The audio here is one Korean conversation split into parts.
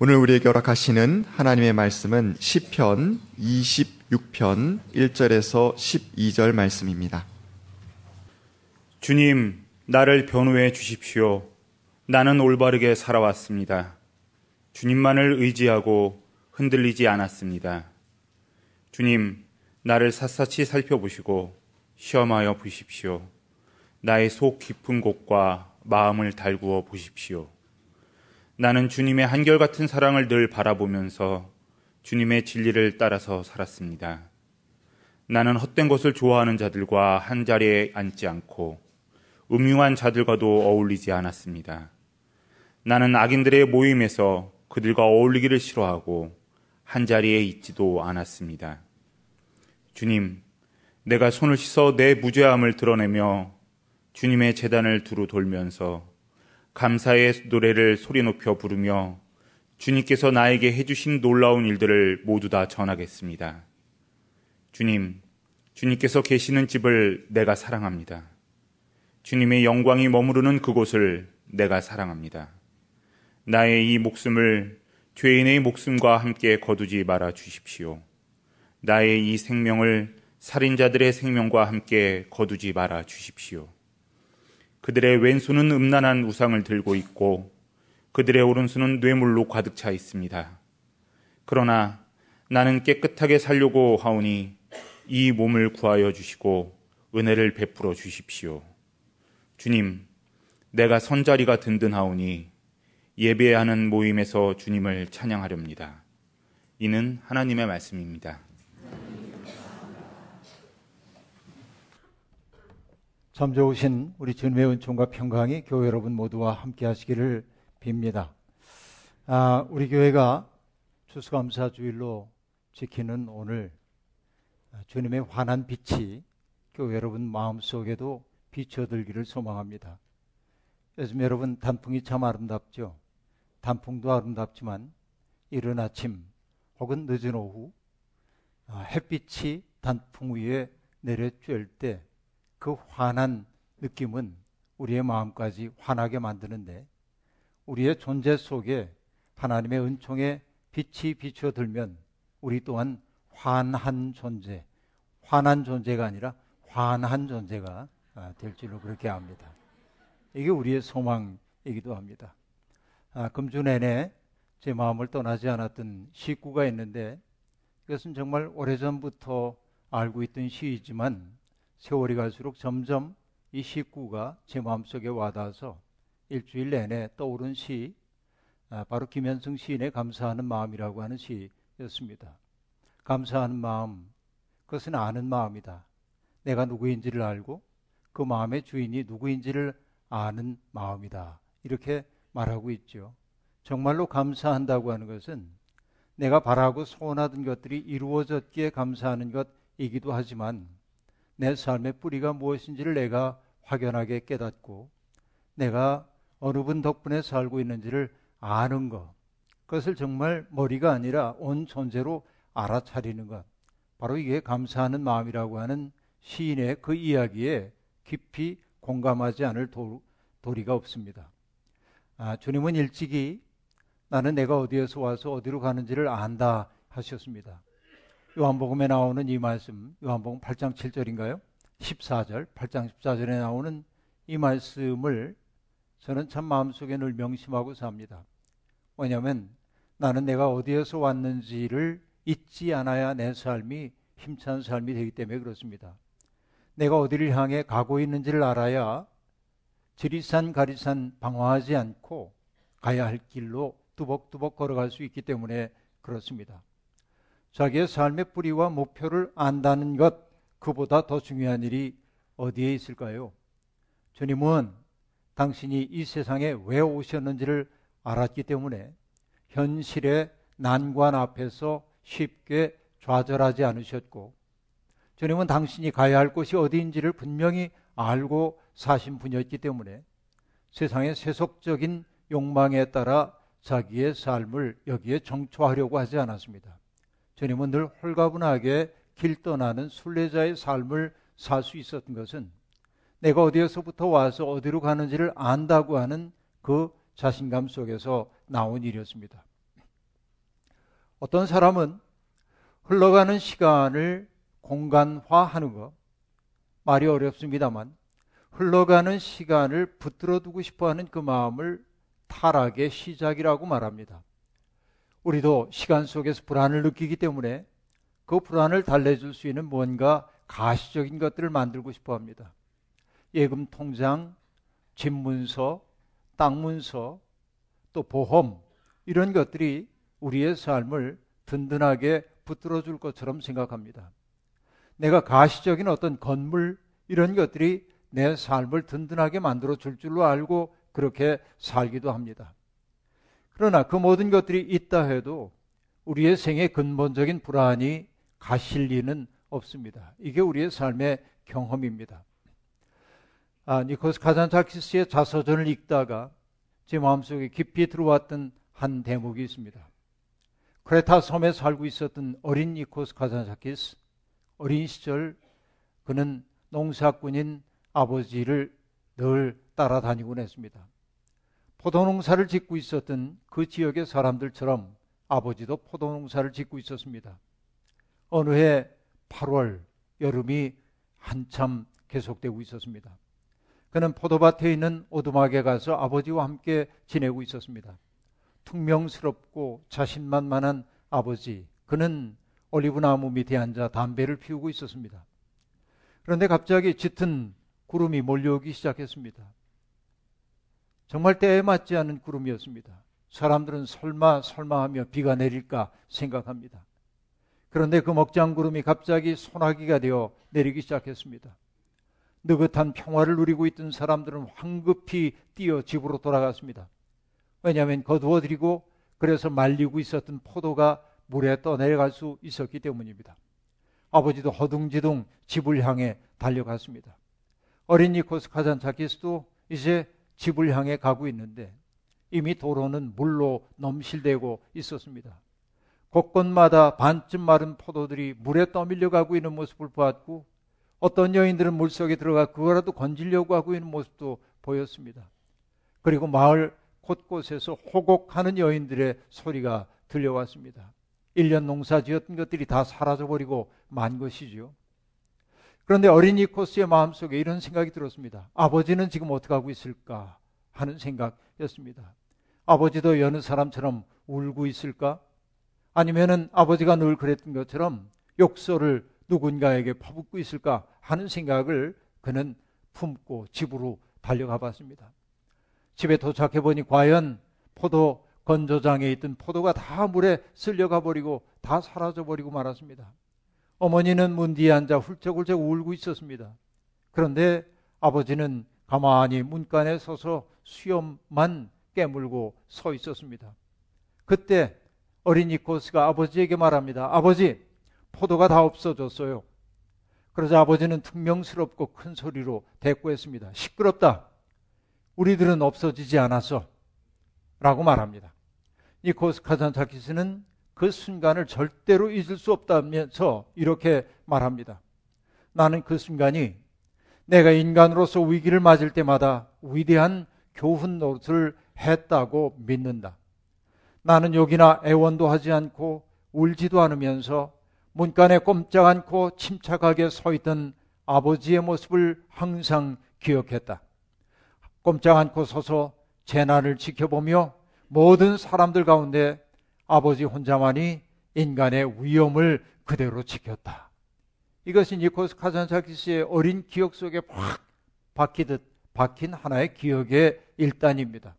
오늘 우리에게 허락하시는 하나님의 말씀은 시편 26편 1절에서 12절 말씀입니다. 주님, 나를 변호해 주십시오. 나는 올바르게 살아왔습니다. 주님만을 의지하고 흔들리지 않았습니다. 주님, 나를 샅샅이 살펴보시고 시험하여 보십시오. 나의 속 깊은 곳과 마음을 달구어 보십시오. 나는 주님의 한결같은 사랑을 늘 바라보면서 주님의 진리를 따라서 살았습니다. 나는 헛된 것을 좋아하는 자들과 한 자리에 앉지 않고 음흉한 자들과도 어울리지 않았습니다. 나는 악인들의 모임에서 그들과 어울리기를 싫어하고 한 자리에 있지도 않았습니다. 주님, 내가 손을 씻어 내 무죄함을 드러내며 주님의 재단을 두루 돌면서 감사의 노래를 소리 높여 부르며 주님께서 나에게 해주신 놀라운 일들을 모두 다 전하겠습니다. 주님, 주님께서 계시는 집을 내가 사랑합니다. 주님의 영광이 머무르는 그곳을 내가 사랑합니다. 나의 이 목숨을 죄인의 목숨과 함께 거두지 말아 주십시오. 나의 이 생명을 살인자들의 생명과 함께 거두지 말아 주십시오. 그들의 왼손은 음란한 우상을 들고 있고 그들의 오른손은 뇌물로 가득 차 있습니다. 그러나 나는 깨끗하게 살려고 하오니 이 몸을 구하여 주시고 은혜를 베풀어 주십시오. 주님, 내가 선자리가 든든하오니 예배하는 모임에서 주님을 찬양하렵니다. 이는 하나님의 말씀입니다. 참 좋으신 우리 주님의 은총과 평강이 교회 여러분 모두와 함께 하시기를 빕니다. 아, 우리 교회가 추수감사 주일로 지키는 오늘 주님의 환한 빛이 교회 여러분 마음속에도 비춰들기를 소망합니다. 요즘 여러분 단풍이 참 아름답죠. 단풍도 아름답지만 이른 아침 혹은 늦은 오후 아, 햇빛이 단풍 위에 내려쬐을 때 그 환한 느낌은 우리의 마음까지 환하게 만드는데 우리의 존재 속에 하나님의 은총의 빛이 비춰들면 우리 또한 환한 존재, 환한 존재가 아니라 환한 존재가 아, 될 줄로 그렇게 압니다. 이게 우리의 소망이기도 합니다. 아, 금주 내내 제 마음을 떠나지 않았던 시구가 있는데 이것은 정말 오래전부터 알고 있던 시이지만 세월이 갈수록 점점 이 식구가 제 마음속에 와닿아서 일주일 내내 떠오른 시, 아, 바로 김현승 시인의 감사하는 마음이라고 하는 시였습니다. 감사하는 마음, 그것은 아는 마음이다. 내가 누구인지를 알고 그 마음의 주인이 누구인지를 아는 마음이다. 이렇게 말하고 있죠. 정말로 감사한다고 하는 것은 내가 바라고 소원하던 것들이 이루어졌기에 감사하는 것이기도 하지만 내 삶의 뿌리가 무엇인지를 내가 확연하게 깨닫고 내가 어느 분 덕분에 살고 있는지를 아는 것. 그것을 정말 머리가 아니라 온 존재로 알아차리는 것. 바로 이게 감사하는 마음이라고 하는 시인의 그 이야기에 깊이 공감하지 않을 도, 도리가 없습니다. 아, 주님은 일찍이 나는 내가 어디에서 와서 어디로 가는지를 안다 하셨습니다. 요한복음에 나오는 이 말씀, 요한복음 8장 7절인가요? 14절, 8장 14절에 나오는 이 말씀을 저는 참 마음속에 늘 명심하고 삽니다. 왜냐하면 나는 내가 어디에서 왔는지를 잊지 않아야 내 삶이 힘찬 삶이 되기 때문에 그렇습니다. 내가 어디를 향해 가고 있는지를 알아야 지리산 가리산 방황하지 않고 가야 할 길로 뚜벅뚜벅 걸어갈 수 있기 때문에 그렇습니다. 자기의 삶의 뿌리와 목표를 안다는 것, 그보다 더 중요한 일이 어디에 있을까요? 주님은 당신이 이 세상에 왜 오셨는지를 알았기 때문에 현실의 난관 앞에서 쉽게 좌절하지 않으셨고, 주님은 당신이 가야 할 곳이 어디인지를 분명히 알고 사신 분이었기 때문에 세상의 세속적인 욕망에 따라 자기의 삶을 여기에 정초하려고 하지 않았습니다. 주님은 늘 홀가분하게 길 떠나는 순례자의 삶을 살 수 있었던 것은 내가 어디에서부터 와서 어디로 가는지를 안다고 하는 그 자신감 속에서 나온 일이었습니다. 어떤 사람은 흘러가는 시간을 공간화하는 것, 말이 어렵습니다만, 흘러가는 시간을 붙들어 두고 싶어 하는 그 마음을 타락의 시작이라고 말합니다. 우리도 시간 속에서 불안을 느끼기 때문에 그 불안을 달래줄 수 있는 뭔가 가시적인 것들을 만들고 싶어 합니다. 예금 통장, 집 문서, 땅 문서, 또 보험, 이런 것들이 우리의 삶을 든든하게 붙들어 줄 것처럼 생각합니다. 내가 가시적인 어떤 건물, 이런 것들이 내 삶을 든든하게 만들어 줄 줄로 알고 그렇게 살기도 합니다. 그러나 그 모든 것들이 있다 해도 우리의 생의 근본적인 불안이 가실 리는 없습니다. 이게 우리의 삶의 경험입니다. 아, 니코스 카잔차키스의 자서전을 읽다가 제 마음속에 깊이 들어왔던 한 대목이 있습니다. 크레타 섬에 살고 있었던 어린 니코스 카잔차키스, 어린 시절 그는 농사꾼인 아버지를 늘 따라다니곤 했습니다. 포도 농사를 짓고 있었던 그 지역의 사람들처럼 아버지도 포도 농사를 짓고 있었습니다. 어느 해 8월 여름이 한참 계속되고 있었습니다. 그는 포도밭에 있는 오두막에 가서 아버지와 함께 지내고 있었습니다. 퉁명스럽고 자신만만한 아버지, 그는 올리브 나무 밑에 앉아 담배를 피우고 있었습니다. 그런데 갑자기 짙은 구름이 몰려오기 시작했습니다. 정말 때에 맞지 않은 구름이었습니다. 사람들은 설마 설마 하며 비가 내릴까 생각합니다. 그런데 그 먹장 구름이 갑자기 소나기가 되어 내리기 시작했습니다. 느긋한 평화를 누리고 있던 사람들은 황급히 뛰어 집으로 돌아갔습니다. 왜냐하면 거두어들이고 그래서 말리고 있었던 포도가 물에 떠내려갈 수 있었기 때문입니다. 아버지도 허둥지둥 집을 향해 달려갔습니다. 어린 니코스 카잔차키스도 이제 집을 향해 가고 있는데 이미 도로는 물로 넘실대고 있었습니다. 곳곳마다 반쯤 마른 포도들이 물에 떠밀려 가고 있는 모습을 보았고 어떤 여인들은 물속에 들어가 그거라도 건지려고 하고 있는 모습도 보였습니다. 그리고 마을 곳곳에서 호곡하는 여인들의 소리가 들려왔습니다. 1년 농사 지었던 것들이 다 사라져버리고 만 것이죠. 그런데 어린이 코스의 마음속에 이런 생각이 들었습니다. 아버지는 지금 어떻게 하고 있을까 하는 생각이었습니다. 아버지도 여느 사람처럼 울고 있을까? 아니면은 아버지가 늘 그랬던 것처럼 욕설을 누군가에게 퍼붓고 있을까 하는 생각을 그는 품고 집으로 달려가 봤습니다. 집에 도착해 보니 과연 포도 건조장에 있던 포도가 다 물에 쓸려가 버리고 다 사라져 버리고 말았습니다. 어머니는 문 뒤에 앉아 훌쩍훌쩍 울고 있었습니다. 그런데 아버지는 가만히 문간에 서서 수염만 깨물고 서 있었습니다. 그때 어린 이코스가 아버지에게 말합니다. 아버지, 포도가 다 없어졌어요. 그러자 아버지는 퉁명스럽고 큰 소리로 대꾸했습니다. 시끄럽다. 우리들은 없어지지 않았어. 라고 말합니다. 니코스 카잔타키스는 그 순간을 절대로 잊을 수 없다면서 이렇게 말합니다. 나는 그 순간이 내가 인간으로서 위기를 맞을 때마다 위대한 교훈 노릇을 했다고 믿는다. 나는 여기나 애원도 하지 않고 울지도 않으면서 문간에 꼼짝 않고 침착하게 서 있던 아버지의 모습을 항상 기억했다. 꼼짝 않고 서서 재난을 지켜보며 모든 사람들 가운데 아버지 혼자만이 인간의 위험을 그대로 지켰다. 이것이 니코스 카잔사키스의 어린 기억 속에 확 박히듯 박힌 하나의 기억의 일단입니다.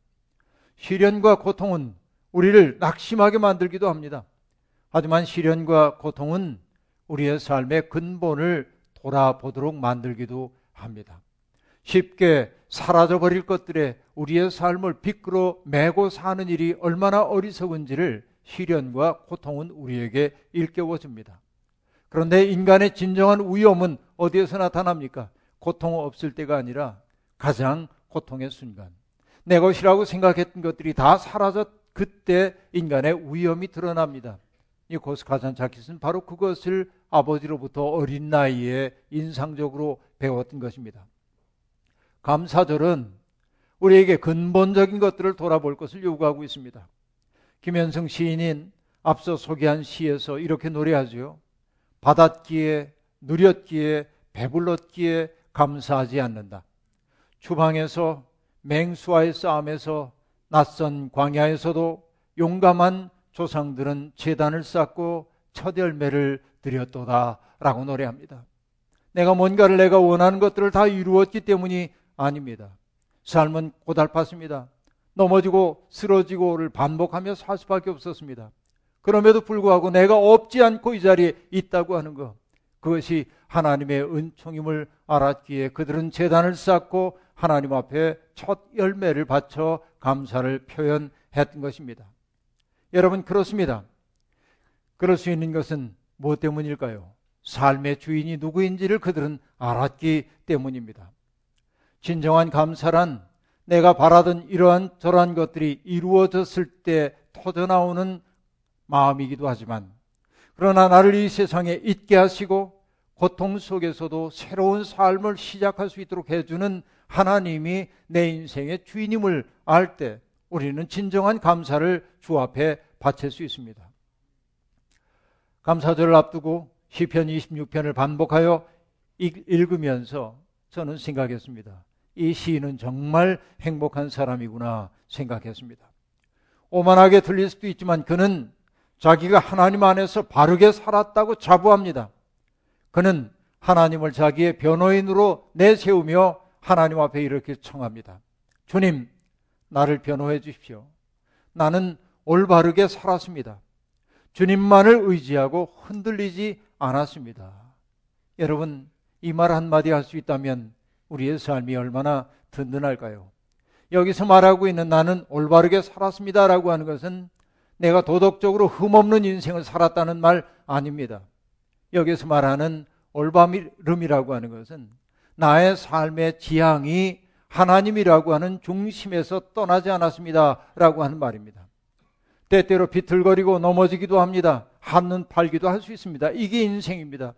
시련과 고통은 우리를 낙심하게 만들기도 합니다. 하지만 시련과 고통은 우리의 삶의 근본을 돌아보도록 만들기도 합니다. 쉽게 사라져버릴 것들에 우리의 삶을 비끄러 매고 사는 일이 얼마나 어리석은지를 시련과 고통은 우리에게 일깨워 줍니다. 그런데 인간의 진정한 위험은 어디에서 나타납니까? 고통 없을 때가 아니라 가장 고통의 순간. 내 것이라고 생각했던 것들이 다 사라졌 그때 인간의 위험이 드러납니다. 이 고스카산 자키스는 바로 그것을 아버지로부터 어린 나이에 인상적으로 배웠던 것입니다. 감사절은 우리에게 근본적인 것들을 돌아볼 것을 요구하고 있습니다. 김현성 시인인 앞서 소개한 시에서 이렇게 노래하죠. 받았기에, 누렸기에, 배불렀기에 감사하지 않는다. 주방에서 맹수와의 싸움에서 낯선 광야에서도 용감한 조상들은 재단을 쌓고 첫 열매를 드렸도다 라고 노래합니다. 내가 뭔가를 내가 원하는 것들을 다 이루었기 때문이 아닙니다. 삶은 고달팠습니다. 넘어지고 쓰러지고를 반복하며 살 수밖에 없었습니다. 그럼에도 불구하고 내가 없지 않고 이 자리에 있다고 하는 것. 그것이 하나님의 은총임을 알았기에 그들은 재단을 쌓고 하나님 앞에 첫 열매를 바쳐 감사를 표현했던 것입니다. 여러분, 그렇습니다. 그럴 수 있는 것은 무엇 때문일까요? 삶의 주인이 누구인지를 그들은 알았기 때문입니다. 진정한 감사란 내가 바라던 이러한 저러한 것들이 이루어졌을 때 터져나오는 마음이기도 하지만 그러나 나를 이 세상에 있게 하시고 고통 속에서도 새로운 삶을 시작할 수 있도록 해주는 하나님이 내 인생의 주인임을 알 때 우리는 진정한 감사를 주 앞에 바칠 수 있습니다. 감사절을 앞두고 시편 26편을 반복하여 읽으면서 저는 생각했습니다. 이 시인은 정말 행복한 사람이구나 생각했습니다. 오만하게 들릴 수도 있지만 그는 자기가 하나님 안에서 바르게 살았다고 자부합니다. 그는 하나님을 자기의 변호인으로 내세우며 하나님 앞에 이렇게 청합니다. 주님, 나를 변호해 주십시오. 나는 올바르게 살았습니다. 주님만을 의지하고 흔들리지 않았습니다. 여러분, 이 말 한마디 할 수 있다면 우리의 삶이 얼마나 든든할까요? 여기서 말하고 있는 나는 올바르게 살았습니다라고 하는 것은 내가 도덕적으로 흠없는 인생을 살았다는 말 아닙니다. 여기서 말하는 올바름이라고 하는 것은 나의 삶의 지향이 하나님이라고 하는 중심에서 떠나지 않았습니다라고 하는 말입니다. 때때로 비틀거리고 넘어지기도 합니다. 한눈 팔기도 할 수 있습니다. 이게 인생입니다.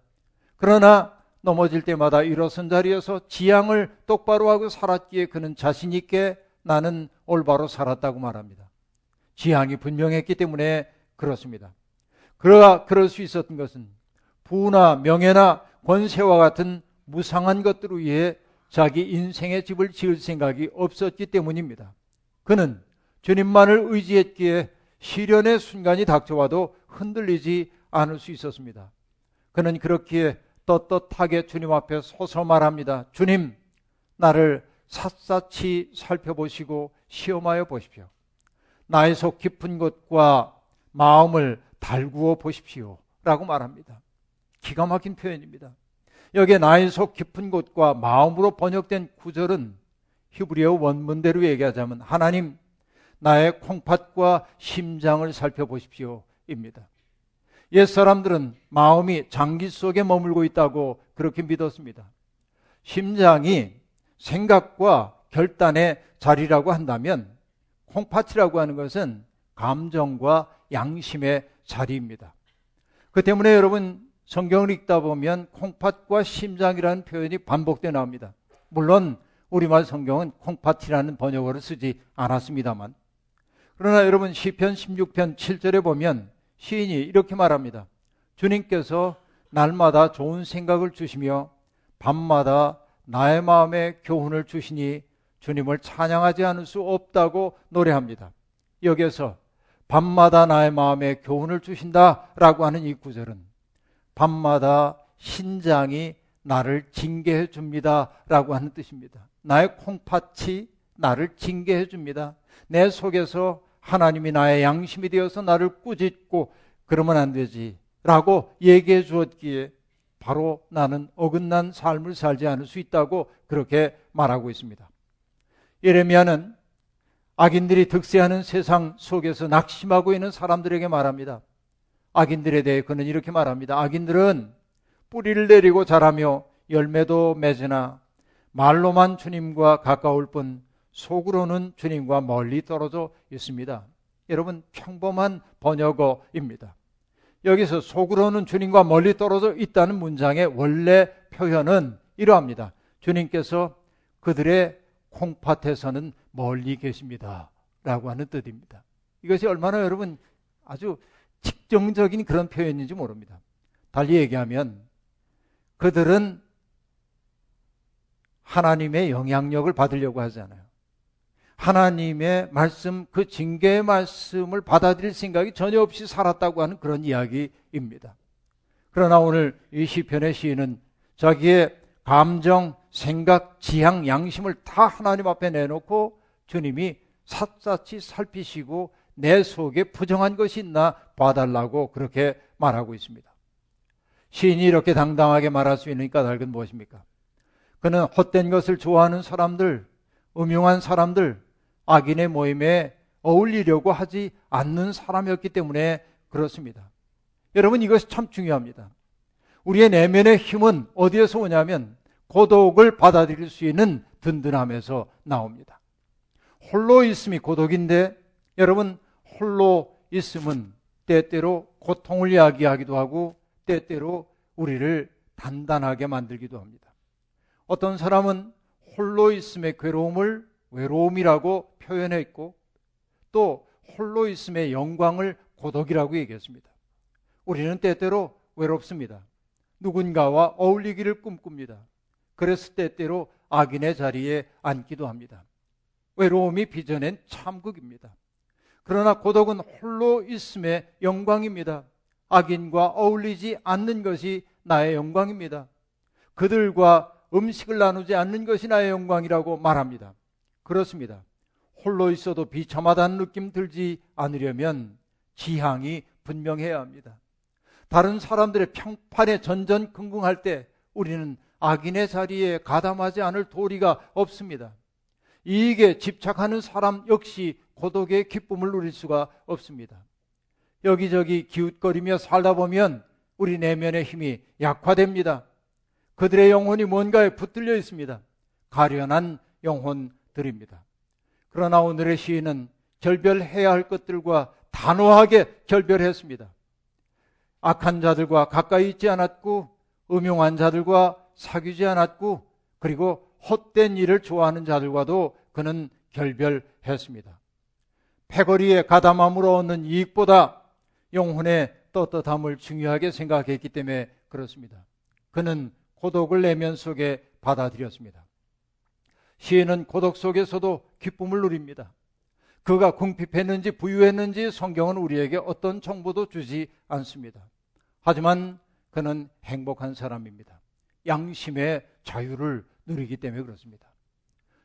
그러나 넘어질 때마다 일어선 자리에서 지향을 똑바로 하고 살았기에 그는 자신 있게 나는 올바로 살았다고 말합니다. 지향이 분명했기 때문에 그렇습니다. 그러나 그럴 수 있었던 것은 부나 명예나 권세와 같은 무상한 것들을 위해 자기 인생의 집을 지을 생각이 없었기 때문입니다. 그는 주님만을 의지했기에 시련의 순간이 닥쳐와도 흔들리지 않을 수 있었습니다. 그는 그렇기에 떳떳하게 주님 앞에 서서 말합니다. 주님, 나를 샅샅이 살펴보시고 시험하여 보십시오. 나의 속 깊은 곳과 마음을 달구어 보십시오. 라고 말합니다. 기가 막힌 표현입니다. 여기에 나의 속 깊은 곳과 마음으로 번역된 구절은 히브리어 원문대로 얘기하자면 하나님 나의 콩팥과 심장을 살펴보십시오. 입니다. 옛 사람들은 마음이 장기 속에 머물고 있다고 그렇게 믿었습니다. 심장이 생각과 결단의 자리라고 한다면 콩팥이라고 하는 것은 감정과 양심의 자리입니다. 그 때문에 여러분 성경을 읽다 보면 콩팥과 심장이라는 표현이 반복되어 나옵니다. 물론 우리말 성경은 콩팥이라는 번역어를 쓰지 않았습니다만 그러나 여러분 시편 16편 7절에 보면 시인이 이렇게 말합니다. 주님께서 날마다 좋은 생각을 주시며 밤마다 나의 마음에 교훈을 주시니 주님을 찬양하지 않을 수 없다고 노래합니다. 여기에서 밤마다 나의 마음에 교훈을 주신다라고 하는 이 구절은 밤마다 신장이 나를 징계해 줍니다라고 하는 뜻입니다. 나의 콩팥이 나를 징계해 줍니다. 내 속에서 하나님이 나의 양심이 되어서 나를 꾸짖고 그러면 안 되지. 라고 얘기해 주었기에 바로 나는 어긋난 삶을 살지 않을 수 있다고 그렇게 말하고 있습니다. 예레미야는 악인들이 득세하는 세상 속에서 낙심하고 있는 사람들에게 말합니다. 악인들에 대해 그는 이렇게 말합니다. 악인들은 뿌리를 내리고 자라며 열매도 맺으나 말로만 주님과 가까울 뿐 속으로는 주님과 멀리 떨어져 있습니다. 여러분 평범한 번역어입니다. 여기서 속으로는 주님과 멀리 떨어져 있다는 문장의 원래 표현은 이러합니다. 주님께서 그들의 콩팥에서는 멀리 계십니다. 라고 하는 뜻입니다. 이것이 얼마나 여러분 아주 직정적인 그런 표현인지 모릅니다. 달리 얘기하면 그들은 하나님의 영향력을 받으려고 하잖아요. 하나님의 말씀, 그 징계의 말씀을 받아들일 생각이 전혀 없이 살았다고 하는 그런 이야기입니다. 그러나 오늘 이 시편의 시인은 자기의 감정, 생각, 지향, 양심을 다 하나님 앞에 내놓고 주님이 샅샅이 살피시고 내 속에 부정한 것이 있나 봐달라고 그렇게 말하고 있습니다. 시인이 이렇게 당당하게 말할 수 있는 까닭은 무엇입니까? 그는 헛된 것을 좋아하는 사람들, 음흉한 사람들, 악인의 모임에 어울리려고 하지 않는 사람이었기 때문에 그렇습니다. 여러분 이것이 참 중요합니다. 우리의 내면의 힘은 어디에서 오냐면 고독을 받아들일 수 있는 든든함에서 나옵니다. 홀로 있음이 고독인데 여러분 홀로 있음은 때때로 고통을 이야기하기도 하고 때때로 우리를 단단하게 만들기도 합니다. 어떤 사람은 홀로 있음의 괴로움을 외로움이라고 표현했고 또 홀로 있음의 영광을 고독이라고 얘기했습니다. 우리는 때때로 외롭습니다. 누군가와 어울리기를 꿈꿉니다. 그래서 때때로 악인의 자리에 앉기도 합니다. 외로움이 빚어낸 참극입니다. 그러나 고독은 홀로 있음의 영광입니다. 악인과 어울리지 않는 것이 나의 영광입니다. 그들과 음식을 나누지 않는 것이 나의 영광이라고 말합니다. 그렇습니다. 홀로 있어도 비참하다는 느낌 들지 않으려면 지향이 분명해야 합니다. 다른 사람들의 평판에 전전긍긍할 때 우리는 악인의 자리에 가담하지 않을 도리가 없습니다. 이익에 집착하는 사람 역시 고독의 기쁨을 누릴 수가 없습니다. 여기저기 기웃거리며 살다 보면 우리 내면의 힘이 약화됩니다. 그들의 영혼이 뭔가에 붙들려 있습니다. 가련한 영혼 들입니다. 그러나 오늘의 시인은 결별해야 할 것들과 단호하게 결별했습니다. 악한 자들과 가까이 있지 않았고, 음흉한 자들과 사귀지 않았고, 그리고 헛된 일을 좋아하는 자들과도 그는 결별했습니다. 패거리에 가담함으로 얻는 이익보다 영혼의 떳떳함을 중요하게 생각했기 때문에 그렇습니다. 그는 고독을 내면 속에 받아들였습니다. 시인은 고독 속에서도 기쁨을 누립니다. 그가 궁핍했는지 부유했는지 성경은 우리에게 어떤 정보도 주지 않습니다. 하지만 그는 행복한 사람입니다. 양심의 자유를 누리기 때문에 그렇습니다.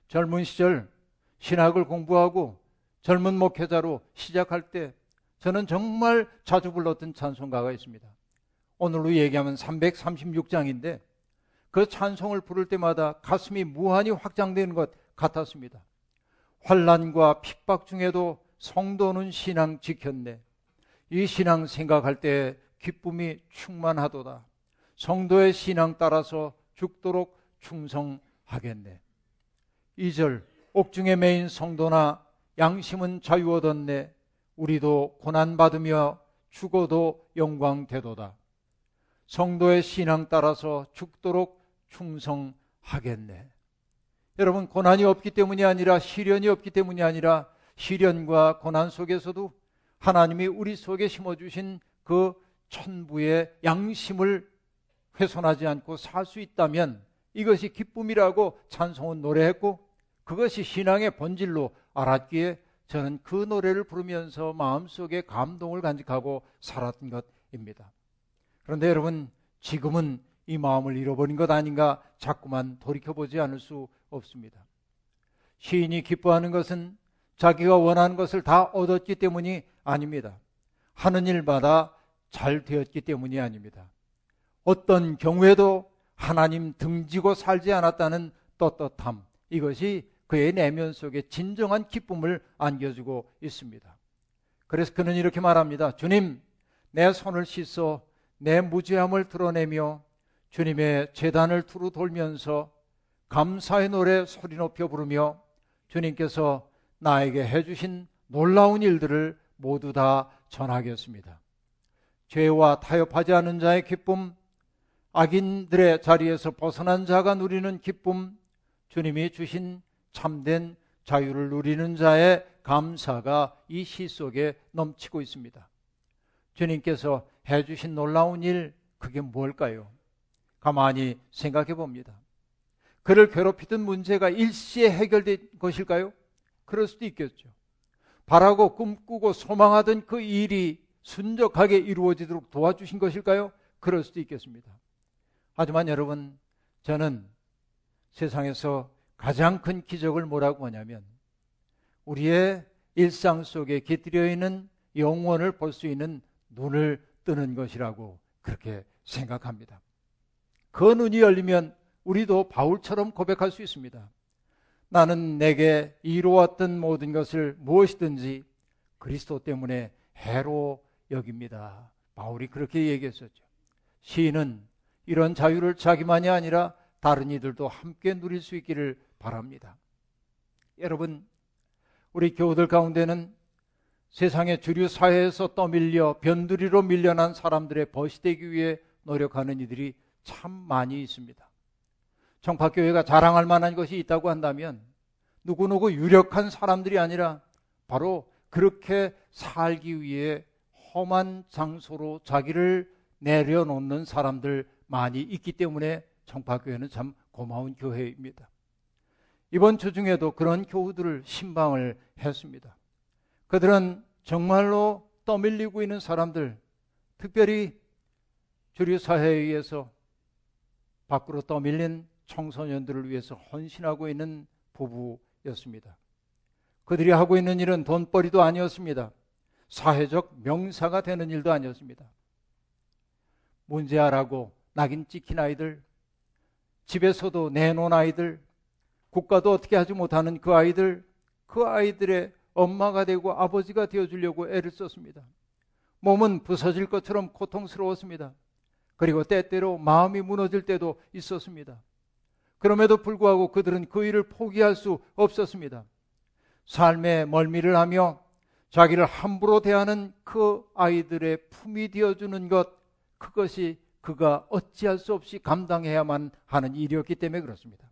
젊은 시절 신학을 공부하고 젊은 목회자로 시작할 때 저는 정말 자주 불렀던 찬송가가 있습니다. 오늘로 얘기하면 336장인데 그 찬송을 부를 때마다 가슴이 무한히 확장되는 것 같았습니다. 환란과 핍박 중에도 성도는 신앙 지켰네. 이 신앙 생각할 때 기쁨이 충만하도다. 성도의 신앙 따라서 죽도록 충성하겠네. 2절 옥중에 매인 성도나 양심은 자유 얻었네. 우리도 고난 받으며 죽어도 영광 되도다. 성도의 신앙 따라서 죽도록 충성하겠네. 여러분, 고난이 없기 때문이 아니라 시련이 없기 때문이 아니라 시련과 고난 속에서도 하나님이 우리 속에 심어주신 그 천부의 양심을 훼손하지 않고 살 수 있다면 이것이 기쁨이라고 찬송은 노래했고 그것이 신앙의 본질로 알았기에 저는 그 노래를 부르면서 마음속에 감동을 간직하고 살았던 것입니다. 그런데 여러분, 지금은 이 마음을 잃어버린 것 아닌가 자꾸만 돌이켜보지 않을 수 없습니다. 시인이 기뻐하는 것은 자기가 원하는 것을 다 얻었기 때문이 아닙니다. 하는 일마다 잘 되었기 때문이 아닙니다. 어떤 경우에도 하나님 등지고 살지 않았다는 떳떳함, 이것이 그의 내면 속에 진정한 기쁨을 안겨주고 있습니다. 그래서 그는 이렇게 말합니다. 주님, 내 손을 씻어 내 무죄함을 드러내며 주님의 재단을 두루 돌면서 감사의 노래 소리 높여 부르며 주님께서 나에게 해주신 놀라운 일들을 모두 다 전하겠습니다. 죄와 타협하지 않은 자의 기쁨, 악인들의 자리에서 벗어난 자가 누리는 기쁨, 주님이 주신 참된 자유를 누리는 자의 감사가 이 시 속에 넘치고 있습니다. 주님께서 해주신 놀라운 일, 그게 뭘까요? 가만히 생각해 봅니다. 그를 괴롭히던 문제가 일시에 해결된 것일까요? 그럴 수도 있겠죠. 바라고 꿈꾸고 소망하던 그 일이 순적하게 이루어지도록 도와주신 것일까요? 그럴 수도 있겠습니다. 하지만 여러분, 저는 세상에서 가장 큰 기적을 뭐라고 하냐면 우리의 일상 속에 깃들여 있는 영원을 볼 수 있는 눈을 뜨는 것이라고 그렇게 생각합니다. 그 눈이 열리면 우리도 바울처럼 고백할 수 있습니다. 나는 내게 이루었던 모든 것을 무엇이든지 그리스도 때문에 해로 여깁니다. 바울이 그렇게 얘기했었죠. 시인은 이런 자유를 자기만이 아니라 다른 이들도 함께 누릴 수 있기를 바랍니다. 여러분, 우리 교우들 가운데는 세상의 주류 사회에서 떠밀려 변두리로 밀려난 사람들의 벗이 되기 위해 노력하는 이들이 참 많이 있습니다. 정파교회가 자랑할 만한 것이 있다고 한다면 누구누구 유력한 사람들이 아니라 바로 그렇게 살기 위해 험한 장소로 자기를 내려놓는 사람들 많이 있기 때문에 정파교회는 참 고마운 교회입니다. 이번 주 중에도 그런 교우들을 신방을 했습니다. 그들은 정말로 떠밀리고 있는 사람들, 특별히 주류 사회에 의해서 밖으로 떠밀린 청소년들을 위해서 헌신하고 있는 부부였습니다. 그들이 하고 있는 일은 돈벌이도 아니었습니다. 사회적 명사가 되는 일도 아니었습니다. 문제아라고 낙인 찍힌 아이들, 집에서도 내놓은 아이들, 국가도 어떻게 하지 못하는 그 아이들, 그 아이들의 엄마가 되고 아버지가 되어주려고 애를 썼습니다. 몸은 부서질 것처럼 고통스러웠습니다. 그리고 때때로 마음이 무너질 때도 있었습니다. 그럼에도 불구하고 그들은 그 일을 포기할 수 없었습니다. 삶의 멀미를 하며 자기를 함부로 대하는 그 아이들의 품이 되어주는 것, 그것이 그가 어찌할 수 없이 감당해야만 하는 일이었기 때문에 그렇습니다.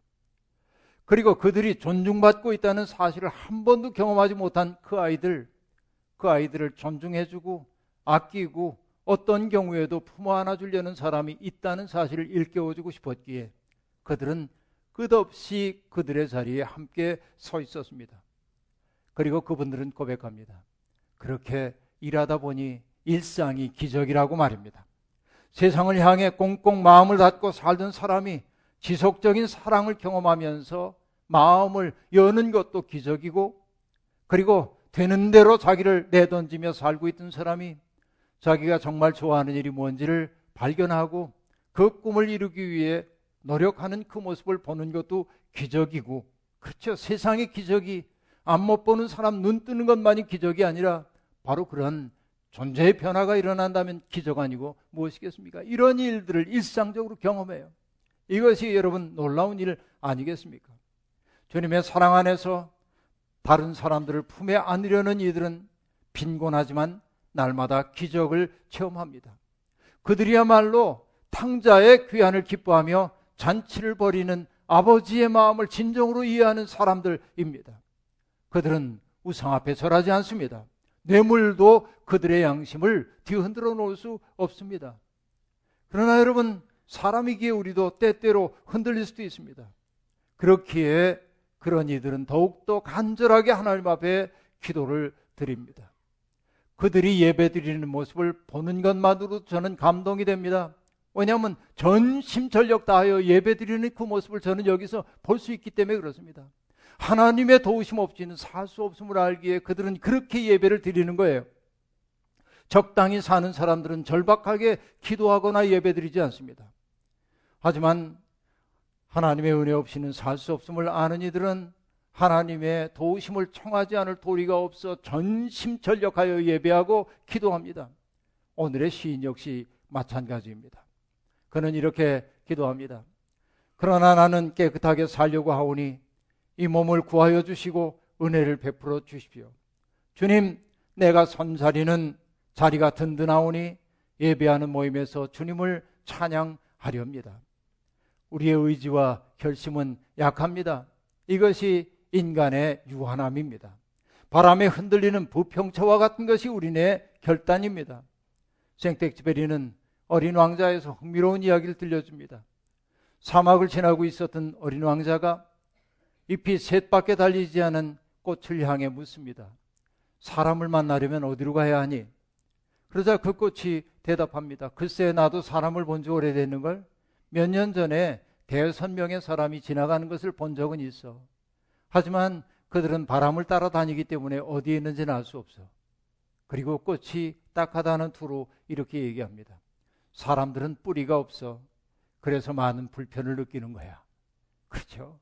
그리고 그들이 존중받고 있다는 사실을 한 번도 경험하지 못한 그 아이들, 그 아이들을 존중해주고 아끼고 어떤 경우에도 품어 안아주려는 사람이 있다는 사실을 일깨워주고 싶었기에 그들은 끝없이 그들의 자리에 함께 서 있었습니다. 그리고 그분들은 고백합니다. 그렇게 일하다 보니 일상이 기적이라고 말입니다. 세상을 향해 꽁꽁 마음을 닫고 살던 사람이 지속적인 사랑을 경험하면서 마음을 여는 것도 기적이고 그리고 되는 대로 자기를 내던지며 살고 있던 사람이 자기가 정말 좋아하는 일이 뭔지를 발견하고 그 꿈을 이루기 위해 노력하는 그 모습을 보는 것도 기적이고 그렇죠. 세상의 기적이 안 못 보는 사람 눈 뜨는 것만이 기적이 아니라 바로 그런 존재의 변화가 일어난다면 기적 아니고 무엇이겠습니까? 이런 일들을 일상적으로 경험해요. 이것이 여러분 놀라운 일 아니겠습니까? 주님의 사랑 안에서 다른 사람들을 품에 안으려는 이들은 빈곤하지만 날마다 기적을 체험합니다. 그들이야말로 탕자의 귀환을 기뻐하며 잔치를 벌이는 아버지의 마음을 진정으로 이해하는 사람들입니다. 그들은 우상 앞에 절하지 않습니다. 뇌물도 그들의 양심을 뒤흔들어 놓을 수 없습니다. 그러나 여러분, 사람이기에 우리도 때때로 흔들릴 수도 있습니다. 그렇기에 그런 이들은 더욱더 간절하게 하나님 앞에 기도를 드립니다. 그들이 예배 드리는 모습을 보는 것만으로도 저는 감동이 됩니다. 왜냐하면 전심전력 다하여 예배 드리는 그 모습을 저는 여기서 볼 수 있기 때문에 그렇습니다. 하나님의 도우심 없이는 살 수 없음을 알기에 그들은 그렇게 예배를 드리는 거예요. 적당히 사는 사람들은 절박하게 기도하거나 예배 드리지 않습니다. 하지만 하나님의 은혜 없이는 살 수 없음을 아는 이들은 하나님의 도우심을 청하지 않을 도리가 없어 전심전력하여 예배하고 기도합니다. 오늘의 시인 역시 마찬가지입니다. 그는 이렇게 기도합니다. 그러나 나는 깨끗하게 살려고 하오니 이 몸을 구하여 주시고 은혜를 베풀어 주십시오. 주님, 내가 선자리는 자리가 든든하오니 예배하는 모임에서 주님을 찬양하렵니다. 우리의 의지와 결심은 약합니다. 이것이 인간의 유한함입니다. 바람에 흔들리는 부평차와 같은 것이 우리네 결단입니다. 생텍쥐베리는 어린 왕자에서 흥미로운 이야기를 들려줍니다. 사막을 지나고 있었던 어린 왕자가 잎이 셋밖에 달리지 않은 꽃을 향해 묻습니다. 사람을 만나려면 어디로 가야 하니? 그러자 그 꽃이 대답합니다. 글쎄 나도 사람을 본 지 오래됐는 걸 몇 년 전에 대선명의 사람이 지나가는 것을 본 적은 있어. 하지만 그들은 바람을 따라 다니기 때문에 어디에 있는지는 알 수 없어. 그리고 꽃이 딱하다는 투로 이렇게 얘기합니다. 사람들은 뿌리가 없어. 그래서 많은 불편을 느끼는 거야. 그렇죠.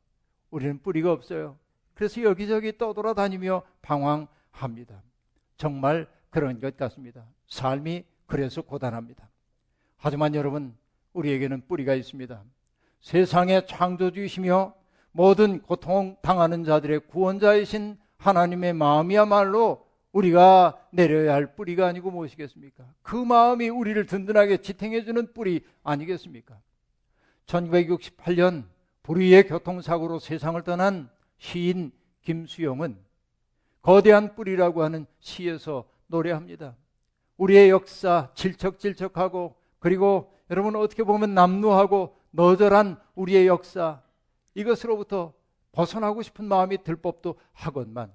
우리는 뿌리가 없어요. 그래서 여기저기 떠돌아다니며 방황합니다. 정말 그런 것 같습니다. 삶이 그래서 고단합니다. 하지만 여러분, 우리에게는 뿌리가 있습니다. 세상의 창조주이시며 모든 고통 당하는 자들의 구원자이신 하나님의 마음이야말로 우리가 내려야 할 뿌리가 아니고 무엇이겠습니까? 그 마음이 우리를 든든하게 지탱해주는 뿌리 아니겠습니까? 1968년 불의의 교통사고로 세상을 떠난 시인 김수영은 거대한 뿌리라고 하는 시에서 노래합니다. 우리의 역사 질척질척하고 그리고 여러분 어떻게 보면 남루하고 너절한 우리의 역사 이것으로부터 벗어나고 싶은 마음이 들 법도 하건만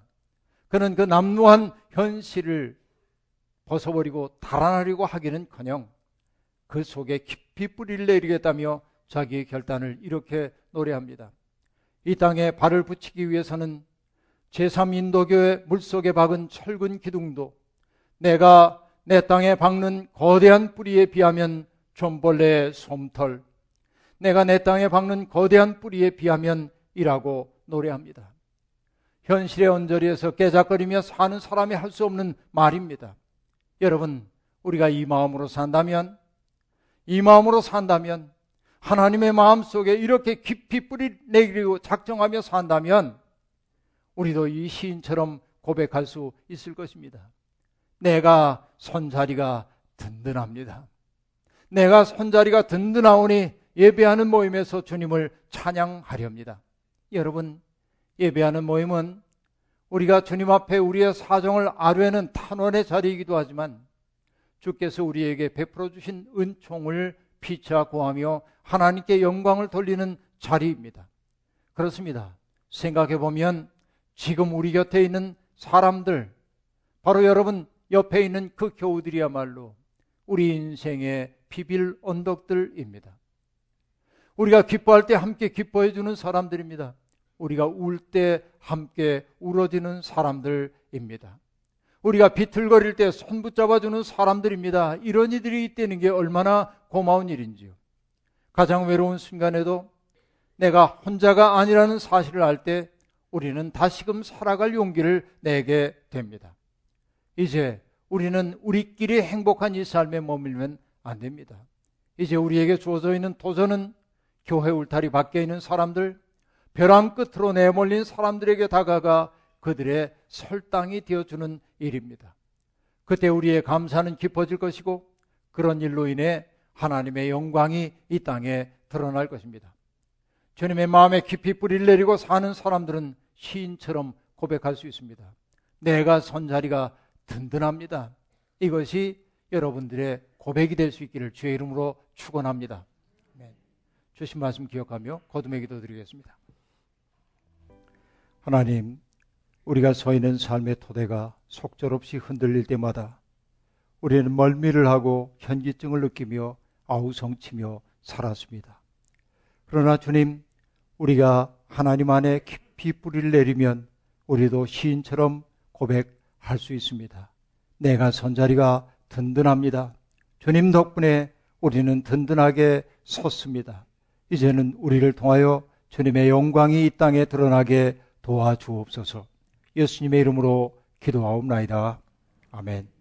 그는 그 남루한 현실을 벗어버리고 달아나려고 하기는커녕 그 속에 깊이 뿌리를 내리겠다며 자기의 결단을 이렇게 노래합니다. 이 땅에 발을 붙이기 위해서는 제3인도교의 물속에 박은 철근 기둥도 내가 내 땅에 박는 거대한 뿌리에 비하면 좀벌레의 솜털, 내가 내 땅에 박는 거대한 뿌리에 비하면 이라고 노래합니다. 현실의 언저리에서 깨작거리며 사는 사람이 할 수 없는 말입니다. 여러분, 우리가 이 마음으로 산다면, 이 마음으로 산다면, 하나님의 마음 속에 이렇게 깊이 뿌리 내리고 작정하며 산다면, 우리도 이 시인처럼 고백할 수 있을 것입니다. 내가 손자리가 든든합니다. 내가 손자리가 든든하오니 예배하는 모임에서 주님을 찬양하렵니다. 여러분, 예배하는 모임은 우리가 주님 앞에 우리의 사정을 아뢰는 탄원의 자리이기도 하지만 주께서 우리에게 베풀어 주신 은총을 피차 구하며 하나님께 영광을 돌리는 자리입니다. 그렇습니다. 생각해 보면 지금 우리 곁에 있는 사람들, 바로 여러분 옆에 있는 그 교우들이야말로 우리 인생의 비빌 언덕들입니다. 우리가 기뻐할 때 함께 기뻐해 주는 사람들입니다. 우리가 울 때 함께 울어지는 사람들입니다. 우리가 비틀거릴 때 손 붙잡아 주는 사람들입니다. 이런 이들이 있다는 게 얼마나 고마운 일인지요. 가장 외로운 순간에도 내가 혼자가 아니라는 사실을 알 때 우리는 다시금 살아갈 용기를 내게 됩니다. 이제 우리는 우리끼리 행복한 이 삶에 머물면 안 됩니다. 이제 우리에게 주어져 있는 도전은 교회 울타리 밖에 있는 사람들, 벼랑 끝으로 내몰린 사람들에게 다가가 그들의 설당이 되어주는 일입니다. 그때 우리의 감사는 깊어질 것이고 그런 일로 인해 하나님의 영광이 이 땅에 드러날 것입니다. 주님의 마음에 깊이 뿌리를 내리고 사는 사람들은 시인처럼 고백할 수 있습니다. 내가 손자리가 든든합니다. 이것이 여러분들의 고백이 될 수 있기를 주의 이름으로 축원합니다. 네. 주신 말씀 기억하며 거듭의 기도 드리겠습니다. 하나님, 우리가 서 있는 삶의 토대가 속절없이 흔들릴 때마다 우리는 멀미를 하고 현기증을 느끼며 아우성치며 살았습니다. 그러나 주님, 우리가 하나님 안에 깊이 뿌리를 내리면 우리도 시인처럼 고백할 수 있습니다. 내가 선 자리가 든든합니다. 주님 덕분에 우리는 든든하게 섰습니다. 이제는 우리를 통하여 주님의 영광이 이 땅에 드러나게 도와주옵소서. 예수님의 이름으로 기도하옵나이다. 아멘.